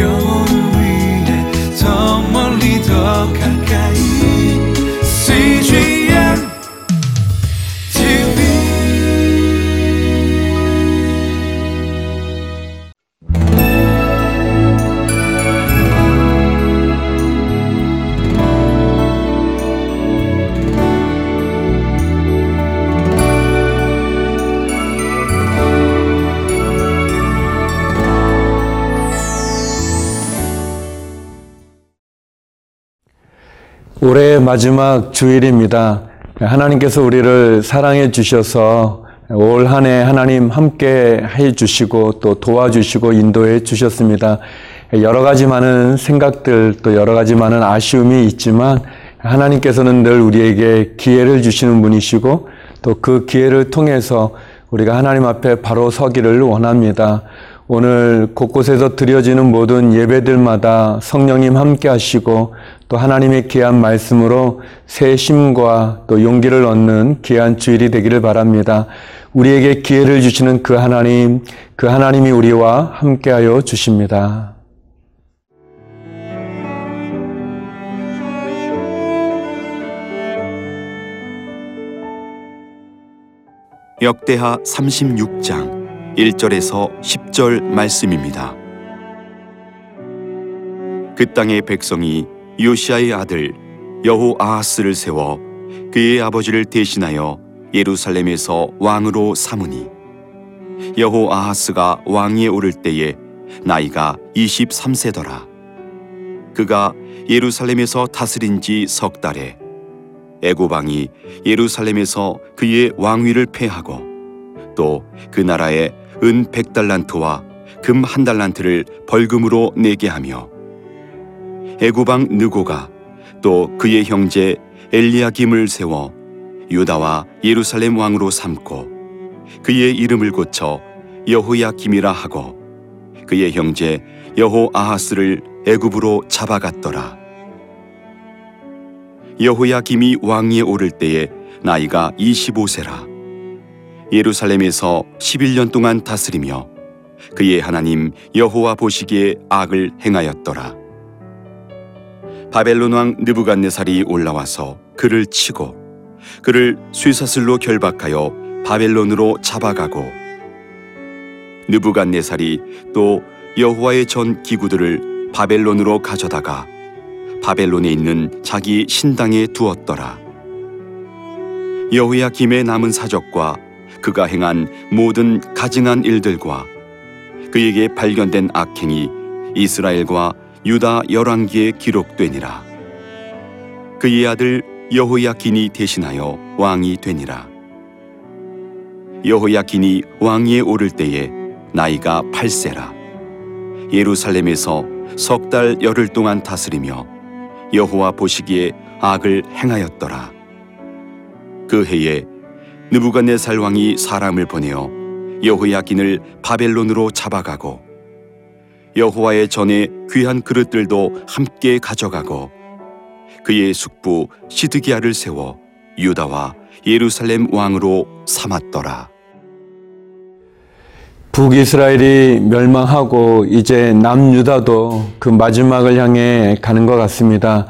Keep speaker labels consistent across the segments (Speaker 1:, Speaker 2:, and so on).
Speaker 1: 영
Speaker 2: 올해의 마지막 주일입니다. 하나님께서 우리를 사랑해 주셔서 올 한 해 하나님 함께 해 주시고 또 도와주시고 인도해 주셨습니다. 여러 가지 많은 생각들 또 여러 가지 많은 아쉬움이 있지만 하나님께서는 늘 우리에게 기회를 주시는 분이시고 또 그 기회를 통해서 우리가 하나님 앞에 바로 서기를 원합니다. 오늘 곳곳에서 드려지는 모든 예배들마다 성령님 함께 하시고 또 하나님의 귀한 말씀으로 새 힘과 또 용기를 얻는 귀한 주일이 되기를 바랍니다. 우리에게 기회를 주시는 그 하나님, 그 하나님이 우리와 함께하여 주십니다.
Speaker 3: 역대하 36장 1절에서 10절 말씀입니다. 그 땅의 백성이 요시아의 아들 여호 아하스를 세워 그의 아버지를 대신하여 예루살렘에서 왕으로 삼으니 여호 아하스가 왕위에 오를 때에 나이가 23세더라. 그가 예루살렘에서 다스린 지 석 달에 애고방이 예루살렘에서 그의 왕위를 패하고 또 그 나라에 은 백달란트와 금 한 달란트를 벌금으로 내게 하며 애고방 느고가 또 그의 형제 엘리야김을 세워 유다와 예루살렘 왕으로 삼고 그의 이름을 고쳐 여호야김이라 하고 그의 형제 여호아하스를 애굽으로 잡아갔더라. 여호야김이 왕위에 오를 때에 나이가 25세라. 예루살렘에서 11년 동안 다스리며 그의 하나님 여호와 보시기에 악을 행하였더라. 바벨론 왕 느부갓네살이 올라와서 그를 치고 그를 쇠사슬로 결박하여 바벨론으로 잡아가고 느부갓네살이 또 여호와의 전 기구들을 바벨론으로 가져다가 바벨론에 있는 자기 신당에 두었더라. 여호야 김의 남은 사적과 그가 행한 모든 가증한 일들과 그에게 발견된 악행이 이스라엘과 유다 열왕기에 기록되니라. 그의 아들 여호야긴이 대신하여 왕이 되니라. 여호야긴이 왕위에 오를 때에 나이가 8세라. 예루살렘에서 석 달 열흘 동안 다스리며 여호와 보시기에 악을 행하였더라. 그 해에 느부갓네살 왕이 사람을 보내어 여호야긴을 바벨론으로 잡아가고 여호와의 전에 귀한 그릇들도 함께 가져가고 그의 숙부 시드기야를 세워 유다와 예루살렘 왕으로 삼았더라.
Speaker 2: 북이스라엘이 멸망하고 이제 남유다도 그 마지막을 향해 가는 것 같습니다.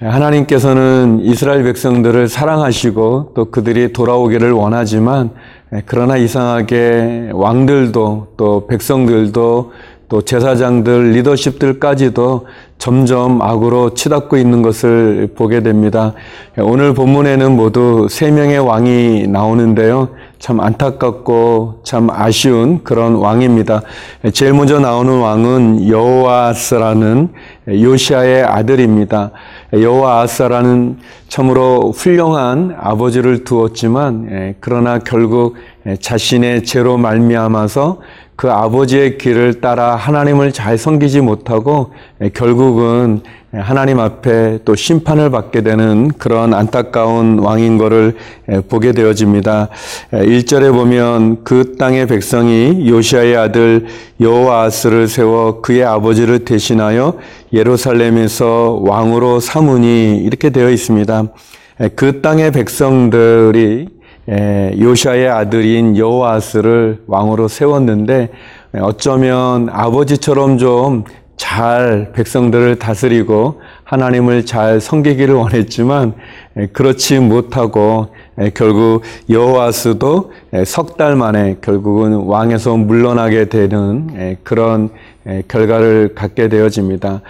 Speaker 2: 하나님께서는 이스라엘 백성들을 사랑하시고 또 그들이 돌아오기를 원하지만 그러나 이상하게 왕들도 또 백성들도 또 제사장들, 리더십들까지도 점점 악으로 치닫고 있는 것을 보게 됩니다. 오늘 본문에는 모두 세 명의 왕이 나오는데요. 참 안타깝고 참 아쉬운 그런 왕입니다. 제일 먼저 나오는 왕은 여호아스라는 요시아의 아들입니다. 여호아스라는 참으로 훌륭한 아버지를 두었지만 그러나 결국 자신의 죄로 말미암아서 그 아버지의 길을 따라 하나님을 잘 섬기지 못하고 결국은 하나님 앞에 또 심판을 받게 되는 그런 안타까운 왕인 것을 보게 되어집니다. 1절에 보면 그 땅의 백성이 요시아의 아들 여호아스를 세워 그의 아버지를 대신하여 예루살렘에서 왕으로 삼으니 이렇게 되어 있습니다. 그 땅의 백성들이 요시아의 아들인 여호아스를 왕으로 세웠는데 어쩌면 아버지처럼 좀 잘 백성들을 다스리고 하나님을 잘 섬기기를 원했지만 에, 그렇지 못하고 에, 결국 여호와스도 석 달 만에 결국은 왕에서 물러나게 되는 에, 그런 에, 결과를 갖게 되어집니다.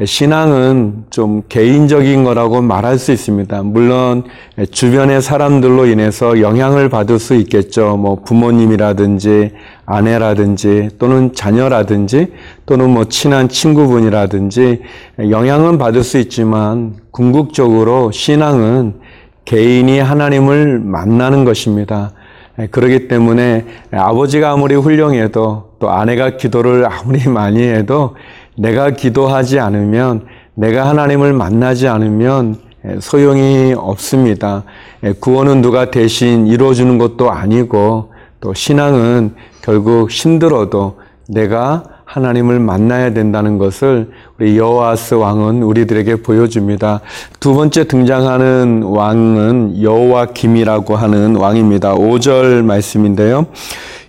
Speaker 2: 에, 신앙은 좀 개인적인 거라고 말할 수 있습니다. 물론 에, 주변의 사람들로 인해서 영향을 받을 수 있겠죠. 뭐 부모님이라든지 아내라든지 또는 자녀라든지 또는 뭐 친한 친구분이라든지 영향은 받을 수 있지만 궁극적으로 신앙은 개인이 하나님을 만나는 것입니다. 예, 그렇기 때문에 아버지가 아무리 훌륭해도 또 아내가 기도를 아무리 많이 해도 내가 기도하지 않으면 내가 하나님을 만나지 않으면 예, 소용이 없습니다. 예, 구원은 누가 대신 이루어주는 것도 아니고 또 신앙은 결국 힘들어도 내가 하나님을 만나야 된다는 것을 우리 여호와스 왕은 우리들에게 보여줍니다. 두 번째 등장하는 왕은 여호와 김이라고 하는 왕입니다. 5절 말씀인데요.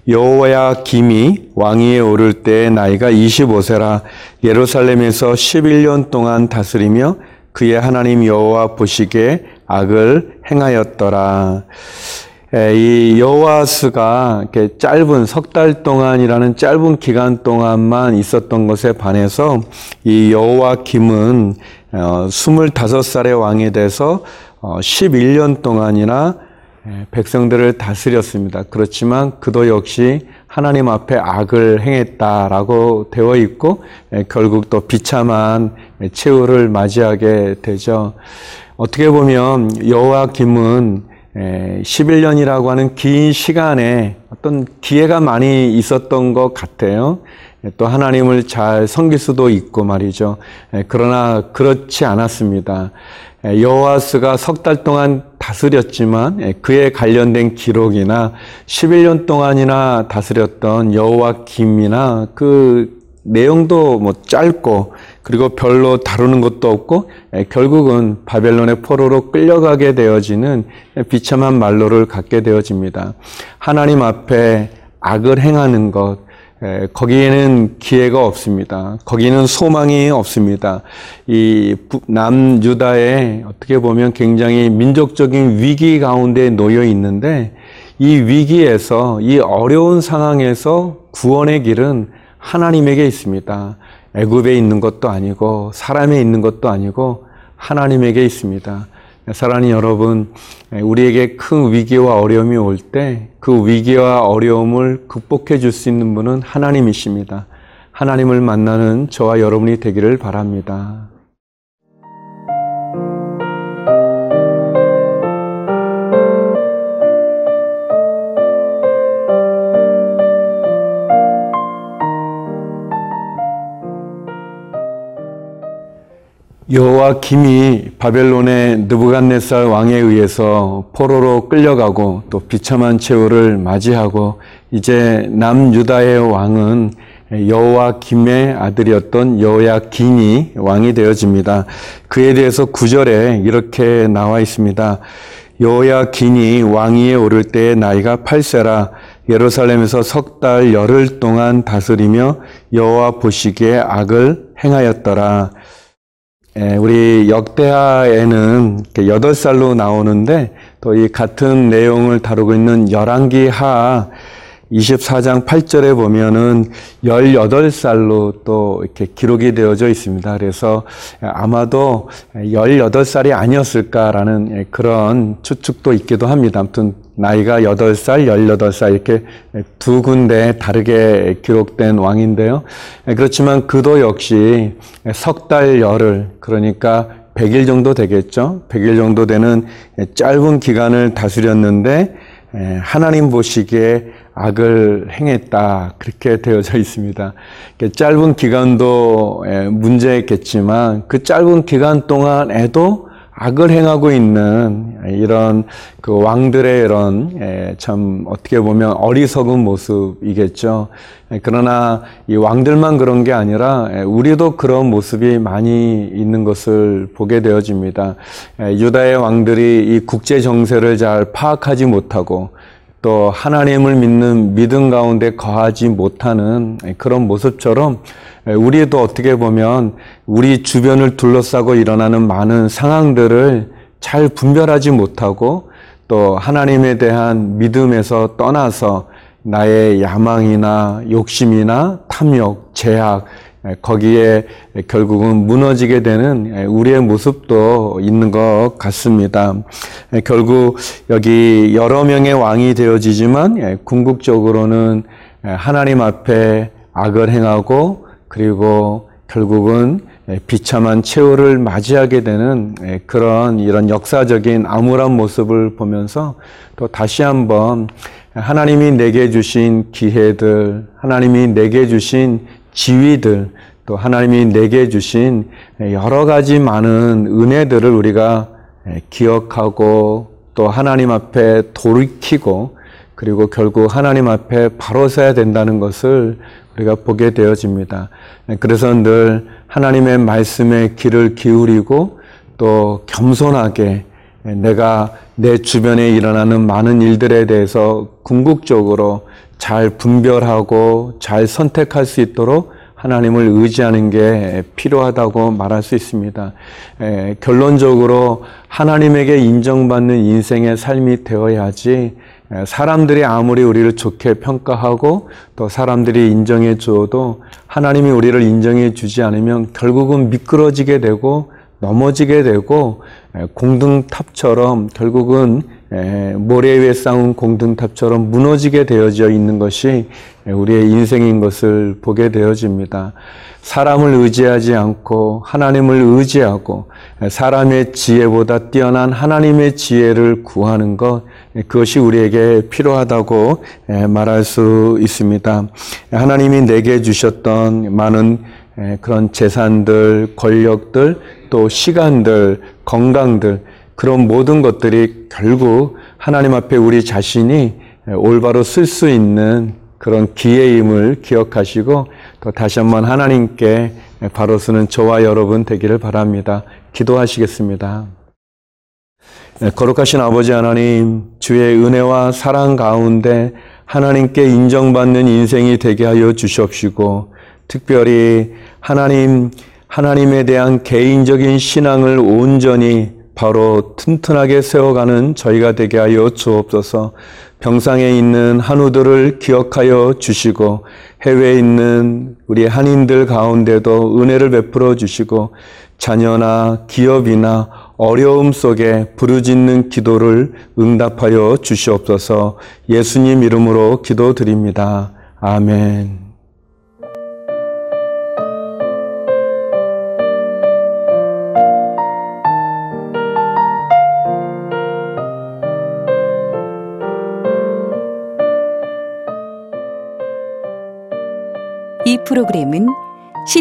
Speaker 2: 여호야 김이 왕위에 오를 때 나이가 25세라 예루살렘에서 11년 동안 다스리며 그의 하나님 여호와 보시기에 악을 행하였더라. 예, 이 여호와스가 이렇게 짧은 석 달 동안이라는 짧은 기간 동안만 있었던 것에 반해서 이 여호와 김은 어, 25살의 왕이 돼서 어, 11년 동안이나 예, 백성들을 다스렸습니다. 그렇지만 그도 역시 하나님 앞에 악을 행했다라고 되어 있고 예, 결국 또 비참한 최후를 맞이하게 되죠. 어떻게 보면 여호와 김은 11년이라고 하는 긴 시간에 어떤 기회가 많이 있었던 것 같아요. 또 하나님을 잘 섬길 수도 있고 말이죠. 그러나 그렇지 않았습니다. 여호와스가 석 달 동안 다스렸지만 그에 관련된 기록이나 11년 동안이나 다스렸던 여호와 김이나 그 내용도 뭐 짧고 그리고 별로 다루는 것도 없고 결국은 바벨론의 포로로 끌려가게 되어지는 비참한 말로를 갖게 되어집니다. 하나님 앞에 악을 행하는 것 거기에는 기회가 없습니다. 거기는 소망이 없습니다. 이 남유다에 어떻게 보면 굉장히 민족적인 위기 가운데 놓여 있는데 이 위기에서 이 어려운 상황에서 구원의 길은 하나님에게 있습니다. 애굽에 있는 것도 아니고 사람에 있는 것도 아니고 하나님에게 있습니다. 사랑하는 여러분, 우리에게 큰 위기와 어려움이 올 때 그 위기와 어려움을 극복해 줄 수 있는 분은 하나님이십니다. 하나님을 만나는 저와 여러분이 되기를 바랍니다. 여호와 김이 바벨론의 느부갓네살 왕에 의해서 포로로 끌려가고 또 비참한 최후를 맞이하고 이제 남유다의 왕은 여호와 김의 아들이었던 여호야 긴이 왕이 되어집니다. 그에 대해서 구절에 이렇게 나와 있습니다. 여호야 긴이 왕위에 오를 때의 나이가 8세라 예루살렘에서 석 달 열흘 동안 다스리며 여호와 보시기에 악을 행하였더라. 예, 우리 역대하에는 8살로 나오는데 또 이 같은 내용을 다루고 있는 열왕기 하 24장 8절에 보면은 18살로 또 이렇게 기록이 되어져 있습니다. 그래서 아마도 18살이 아니었을까라는 그런 추측도 있기도 합니다. 아무튼 나이가 8살, 18살 이렇게 두 군데 다르게 기록된 왕인데요. 그렇지만 그도 역시 석 달 열흘, 그러니까 100일 정도 되겠죠. 100일 정도 되는 짧은 기간을 다스렸는데 하나님 보시기에 악을 행했다. 그렇게 되어져 있습니다. 짧은 기간도 문제겠지만 그 짧은 기간 동안에도 악을 행하고 있는 이런 그 왕들의 이런 참 어떻게 보면 어리석은 모습이겠죠. 그러나 이 왕들만 그런 게 아니라 우리도 그런 모습이 많이 있는 것을 보게 되어집니다. 유다의 왕들이 이 국제 정세를 잘 파악하지 못하고 또 하나님을 믿는 믿음 가운데 거하지 못하는 그런 모습처럼 에, 우리도 어떻게 보면 우리 주변을 둘러싸고 일어나는 많은 상황들을 잘 분별하지 못하고 또 하나님에 대한 믿음에서 떠나서 나의 야망이나 욕심이나 탐욕, 제약, 에, 거기에 결국은 무너지게 되는 에, 우리의 모습도 있는 것 같습니다. 에, 결국 여기 여러 명의 왕이 되어지지만 에, 궁극적으로는 에, 하나님 앞에 악을 행하고 그리고 결국은 에, 비참한 최후를 맞이하게 되는 에, 그런 이런 역사적인 암울한 모습을 보면서 또 다시 한번 하나님이 내게 주신 기회들, 하나님이 내게 주신 지위들, 또 하나님이 내게 주신 여러 가지 많은 은혜들을 우리가 기억하고 또 하나님 앞에 돌이키고 그리고 결국 하나님 앞에 바로 서야 된다는 것을 우리가 보게 되어집니다. 그래서 늘 하나님의 말씀에 귀를 기울이고 또 겸손하게 내가 내 주변에 일어나는 많은 일들에 대해서 궁극적으로 잘 분별하고 잘 선택할 수 있도록 하나님을 의지하는 게 필요하다고 말할 수 있습니다. 에, 결론적으로 하나님에게 인정받는 인생의 삶이 되어야지 에, 사람들이 아무리 우리를 좋게 평가하고 또 사람들이 인정해 주어도 하나님이 우리를 인정해 주지 않으면 결국은 미끄러지게 되고 넘어지게 되고 에, 공등탑처럼 결국은 에, 모래 위에 쌓은 공등탑처럼 무너지게 되어져 있는 것이 우리의 인생인 것을 보게 되어집니다. 사람을 의지하지 않고 하나님을 의지하고 사람의 지혜보다 뛰어난 하나님의 지혜를 구하는 것 그것이 우리에게 필요하다고 말할 수 있습니다. 하나님이 내게 주셨던 많은 그런 재산들, 권력들, 또 시간들, 건강들 그런 모든 것들이 결국 하나님 앞에 우리 자신이 올바로 쓸 수 있는 그런 기회임을 기억하시고 또 다시 한번 하나님께 바로 쓰는 저와 여러분 되기를 바랍니다. 기도하시겠습니다. 네, 거룩하신 아버지 하나님, 주의 은혜와 사랑 가운데 하나님께 인정받는 인생이 되게 하여 주시옵시고, 특별히 하나님, 하나님에 대한 개인적인 신앙을 온전히 바로 튼튼하게 세워가는 저희가 되게 하여 주옵소서. 병상에 있는 한우들을 기억하여 주시고 해외에 있는 우리 한인들 가운데도 은혜를 베풀어 주시고 자녀나 기업이나 어려움 속에 부르짖는 기도를 응답하여 주시옵소서. 예수님 이름으로 기도드립니다. 아멘.